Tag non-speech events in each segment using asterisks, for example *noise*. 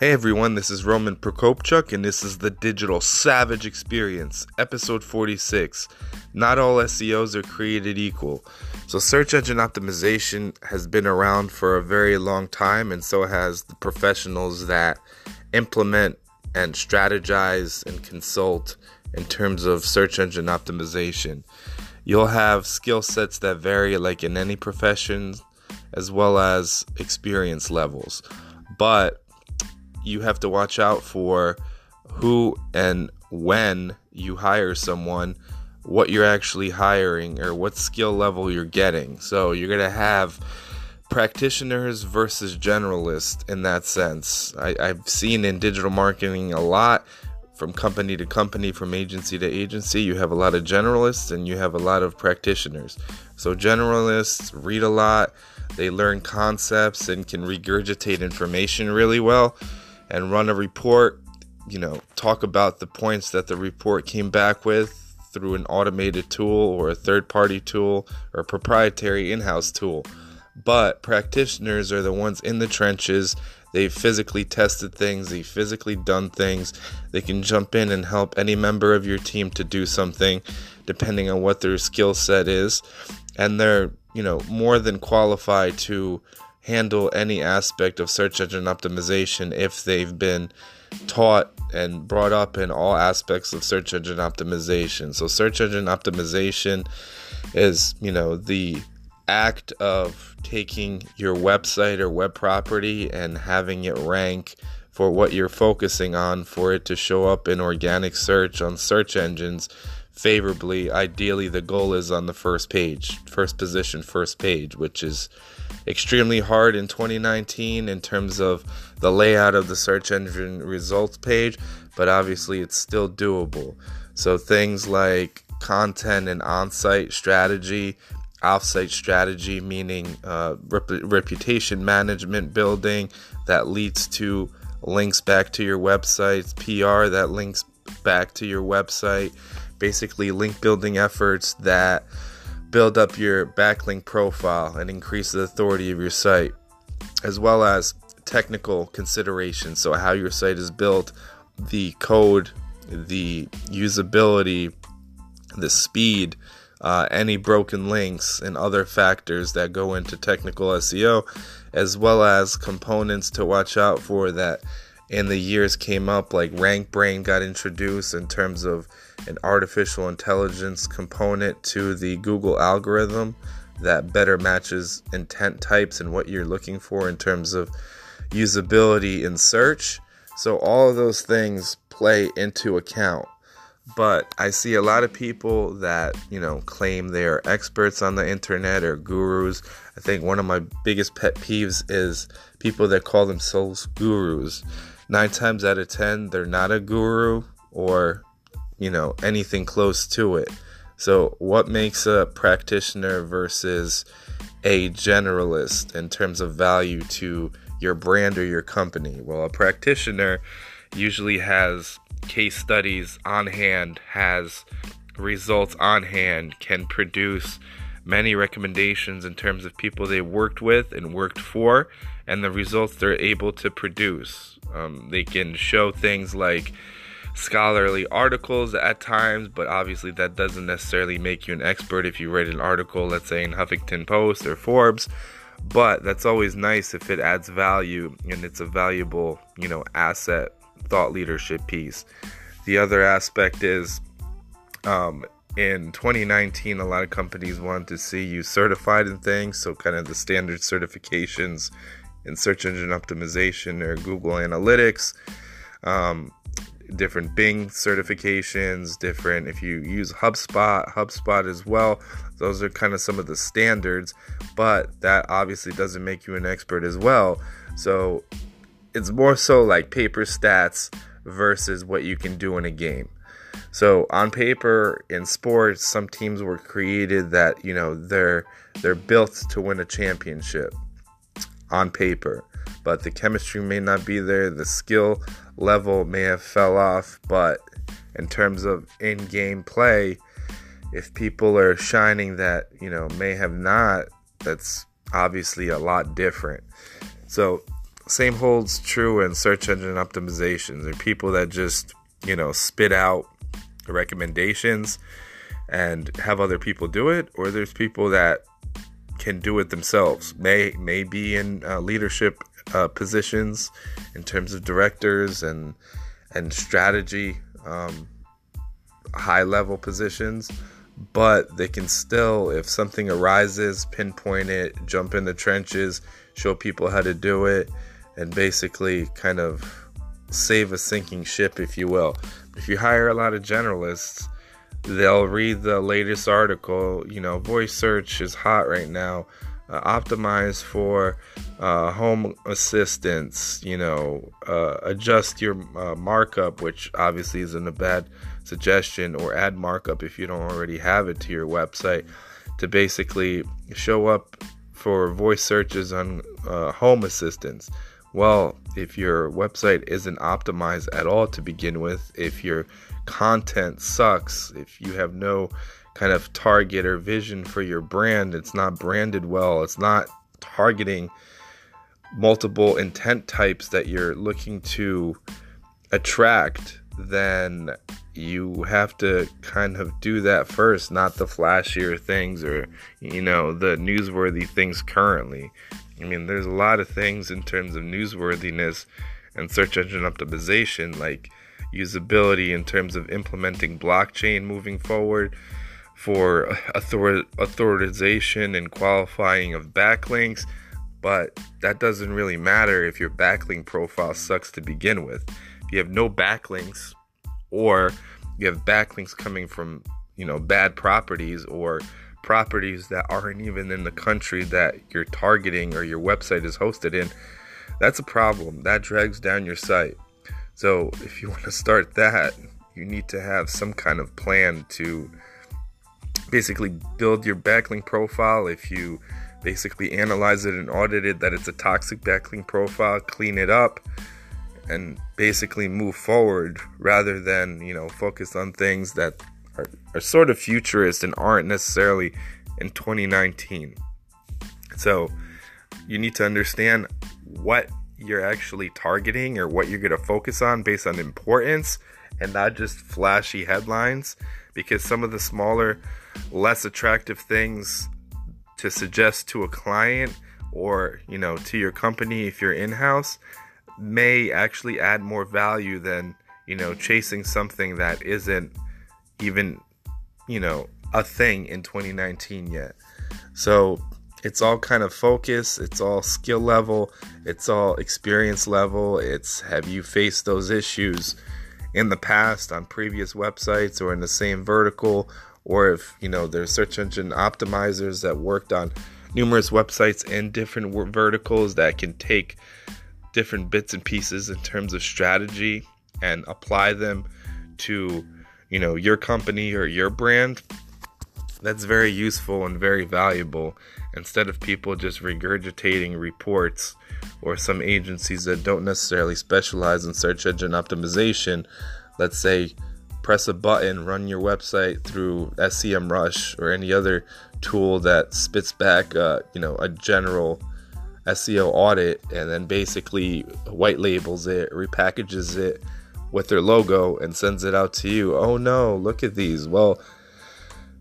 Hey everyone, this is Roman Prokopchuk, and this is the Digital Savage Experience, episode 46. Not all SEOs are created equal. So, search engine optimization has been around for a very long time, and so has the professionals that implement and strategize and consult in terms of search engine optimization. You'll have skill sets that vary, like in any profession, as well as experience levels. But you have to watch out for who and when you hire someone, what you're actually hiring, or what skill level you're getting. So you're going to have practitioners versus generalists in that sense. I, I've seen in digital marketing a lot from company to company, from agency to agency. You have a lot of generalists and you have a lot of practitioners. So, generalists read a lot, they learn concepts and can regurgitate information really well and run a report, you know, talk about the points that the report came back with through an automated tool or a third party tool or proprietary in house tool. But practitioners are the ones in the trenches. They've physically tested things, they've physically done things. They can jump in and help any member of your team to do something depending on what their skill set is. And they're, you know, more than qualified to handle any aspect of search engine optimization if they've been taught and brought up in all aspects of search engine optimization. So search engine optimization is, you know, the act of taking your website or web property and having it rank for what you're focusing on for it to show up in organic search on search engines favorably. Ideally, the goal is on the first page, first position, first page, which is extremely hard in 2019 in terms of the layout of the search engine results page, but obviously it's still doable. So things like content and on site strategy, off site strategy, meaning uh, rep- reputation management building that leads to links back to your website, PR that links back to your website, basically link building efforts that build up your backlink profile and increase the authority of your site, as well as technical considerations. So, how your site is built, the code, the usability, the speed, uh, any broken links, and other factors that go into technical SEO, as well as components to watch out for that in the years came up, like RankBrain got introduced in terms of an artificial intelligence component to the Google algorithm that better matches intent types and what you're looking for in terms of usability in search. So, all of those things play into account. But I see a lot of people that, you know, claim they are experts on the internet or gurus. I think one of my biggest pet peeves is people that call themselves gurus. Nine times out of ten, they're not a guru or you know, anything close to it. So, what makes a practitioner versus a generalist in terms of value to your brand or your company? Well, a practitioner usually has case studies on hand, has results on hand, can produce many recommendations in terms of people they worked with and worked for, and the results they're able to produce. Um, they can show things like scholarly articles at times, but obviously that doesn't necessarily make you an expert if you read an article, let's say in Huffington Post or Forbes. But that's always nice if it adds value and it's a valuable, you know, asset thought leadership piece. The other aspect is um, in 2019, a lot of companies want to see you certified in things, so kind of the standard certifications in search engine optimization or Google Analytics. Um, different Bing certifications, different if you use HubSpot, HubSpot as well. Those are kind of some of the standards, but that obviously doesn't make you an expert as well. So it's more so like paper stats versus what you can do in a game. So on paper in sports, some teams were created that, you know, they're they're built to win a championship on paper, but the chemistry may not be there, the skill level may have fell off, but in terms of in-game play, if people are shining that, you know, may have not, that's obviously a lot different. So same holds true in search engine optimizations. There are people that just, you know, spit out recommendations and have other people do it, or there's people that can do it themselves. May may be in uh, leadership uh, positions in terms of directors and and strategy, um, high level positions, but they can still, if something arises, pinpoint it, jump in the trenches, show people how to do it, and basically kind of save a sinking ship, if you will. If you hire a lot of generalists, they'll read the latest article. You know, voice search is hot right now. Uh, optimize for uh, home assistants. You know, uh, adjust your uh, markup, which obviously isn't a bad suggestion, or add markup if you don't already have it to your website to basically show up for voice searches on uh, home assistants. Well, if your website isn't optimized at all to begin with, if your content sucks, if you have no kind of target or vision for your brand, it's not branded well, it's not targeting multiple intent types that you're looking to attract, then you have to kind of do that first, not the flashier things or, you know, the newsworthy things currently. I mean, there's a lot of things in terms of newsworthiness and search engine optimization, like usability in terms of implementing blockchain moving forward for author- authorization and qualifying of backlinks. But that doesn't really matter if your backlink profile sucks to begin with. If you have no backlinks, or you have backlinks coming from you know bad properties or properties that aren't even in the country that you're targeting or your website is hosted in, that's a problem. That drags down your site. So, if you *laughs* want to start that, you need to have some kind of plan to basically build your backlink profile. If you basically analyze it and audit it that it's a toxic backlink profile, clean it up and basically move forward rather than, you know, focus on things that are, are sort of futurist and aren't necessarily in 2019. So you need to understand what you're actually targeting or what you're going to focus on based on importance and not just flashy headlines because some of the smaller less attractive things to suggest to a client or you know to your company if you're in-house may actually add more value than you know chasing something that isn't even, you know, a thing in 2019 yet. So it's all kind of focus, it's all skill level, it's all experience level. It's have you faced those issues in the past on previous websites or in the same vertical, or if you know there's search engine optimizers that worked on numerous websites in different verticals that can take different bits and pieces in terms of strategy and apply them to you know your company or your brand. That's very useful and very valuable. Instead of people just regurgitating reports or some agencies that don't necessarily specialize in search engine optimization let's say press a button run your website through SEMrush or any other tool that spits back uh, you know a general SEO audit and then basically white labels it repackages it with their logo and sends it out to you. Oh no, look at these. Well,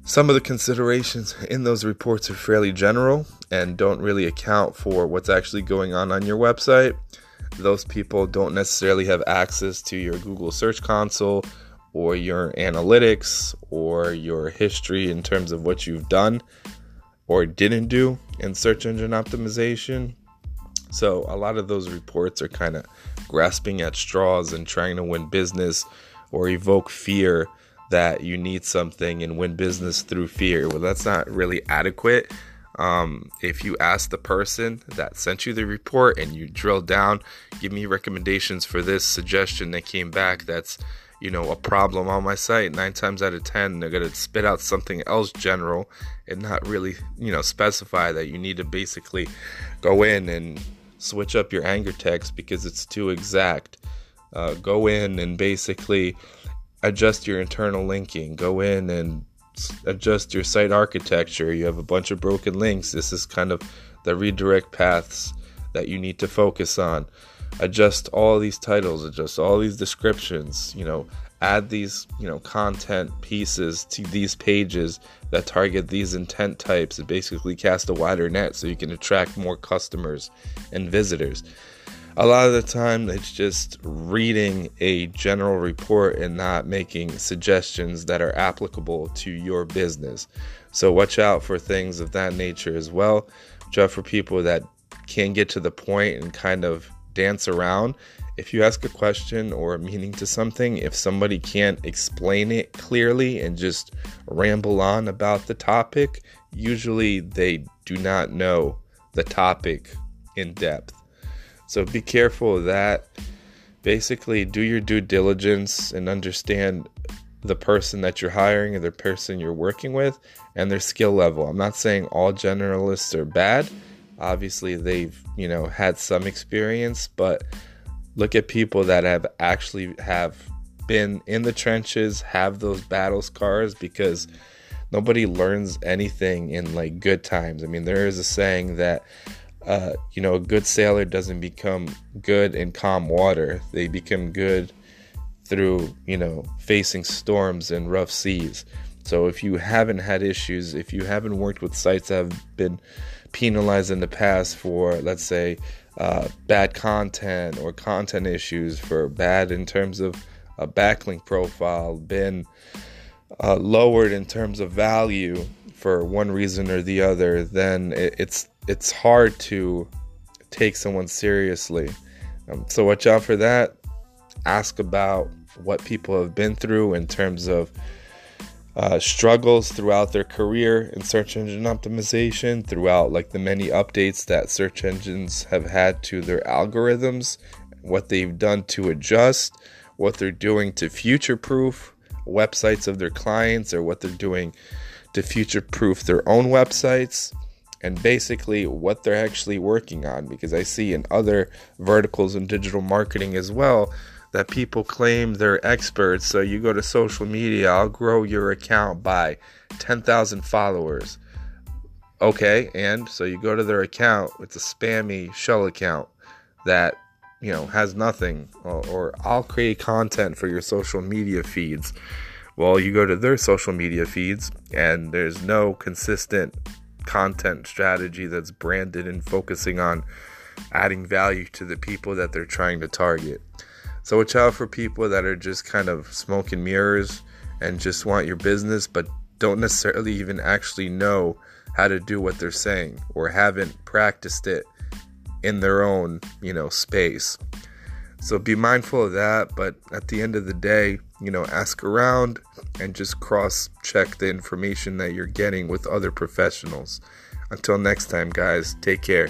some of the considerations in those reports are fairly general and don't really account for what's actually going on on your website. Those people don't necessarily have access to your Google Search Console or your analytics or your history in terms of what you've done or didn't do in search engine optimization. So, a lot of those reports are kind of grasping at straws and trying to win business or evoke fear that you need something and win business through fear. Well, that's not really adequate. Um, if you ask the person that sent you the report and you drill down, give me recommendations for this suggestion that came back that's you know a problem on my site. Nine times out of ten they're to spit out something else general and not really you know specify that you need to basically go in and switch up your anchor text because it's too exact. Uh, go in and basically adjust your internal linking. Go in and adjust your site architecture. You have a bunch of broken links. This is kind of the redirect paths that you need to focus on adjust all these titles, adjust all these descriptions, you know, add these, you know, content pieces to these pages that target these intent types and basically cast a wider net so you can attract more customers and visitors. A lot of the time, it's just reading a general report and not making suggestions that are applicable to your business. So, watch out for things of that nature as well. Watch out for people that can get to the point and kind of dance around. If you ask a question or a meaning to something, if somebody can't explain it clearly and just ramble on about the topic, usually they do not know the topic in depth. So be careful of that. Basically, do your due diligence and understand the person that you're hiring or the person you're working with and their skill level. I'm not saying all generalists are bad obviously they've you know had some experience but look at people that have actually have been in the trenches have those battle scars because nobody learns anything in like good times. I mean there is a saying that uh, you know a good sailor doesn't become good in calm water. They become good through you know facing storms and rough seas so if you haven't had issues if you haven't worked with sites that have been penalized in the past for, let's say, uh, bad content or content issues, for bad in terms of a backlink profile, been uh, lowered in terms of value for one reason or the other, then it, it's it's hard to take someone seriously. Um, so watch out for that. Ask about what people have been through in terms of uh, struggles throughout their career in search engine optimization, throughout like the many updates that search engines have had to their algorithms, what they've done to adjust, what they're doing to future proof websites of their clients, or what they're doing to future proof their own websites and basically what they're actually working on. Because I see in other verticals in digital marketing as well that people claim they're experts. So you go to social media, I'll grow your account by 10,000 followers. Okay, and so you go to their account, it's a spammy shell account that you know has nothing or, or, I'll create content for your social media feeds. Well, you go to their social media feeds and there's no consistent content strategy that's branded and focusing on adding value to the people that they're trying to target. So watch out for people that are just kind of smoke and mirrors and just want your business, but don't necessarily even actually know how to do what they're saying or haven't practiced it in their own, you know, space. So be mindful of that, but at the end of the day, you know, ask around and just cross check the information that you're getting with other professionals. Until next time, guys, take care.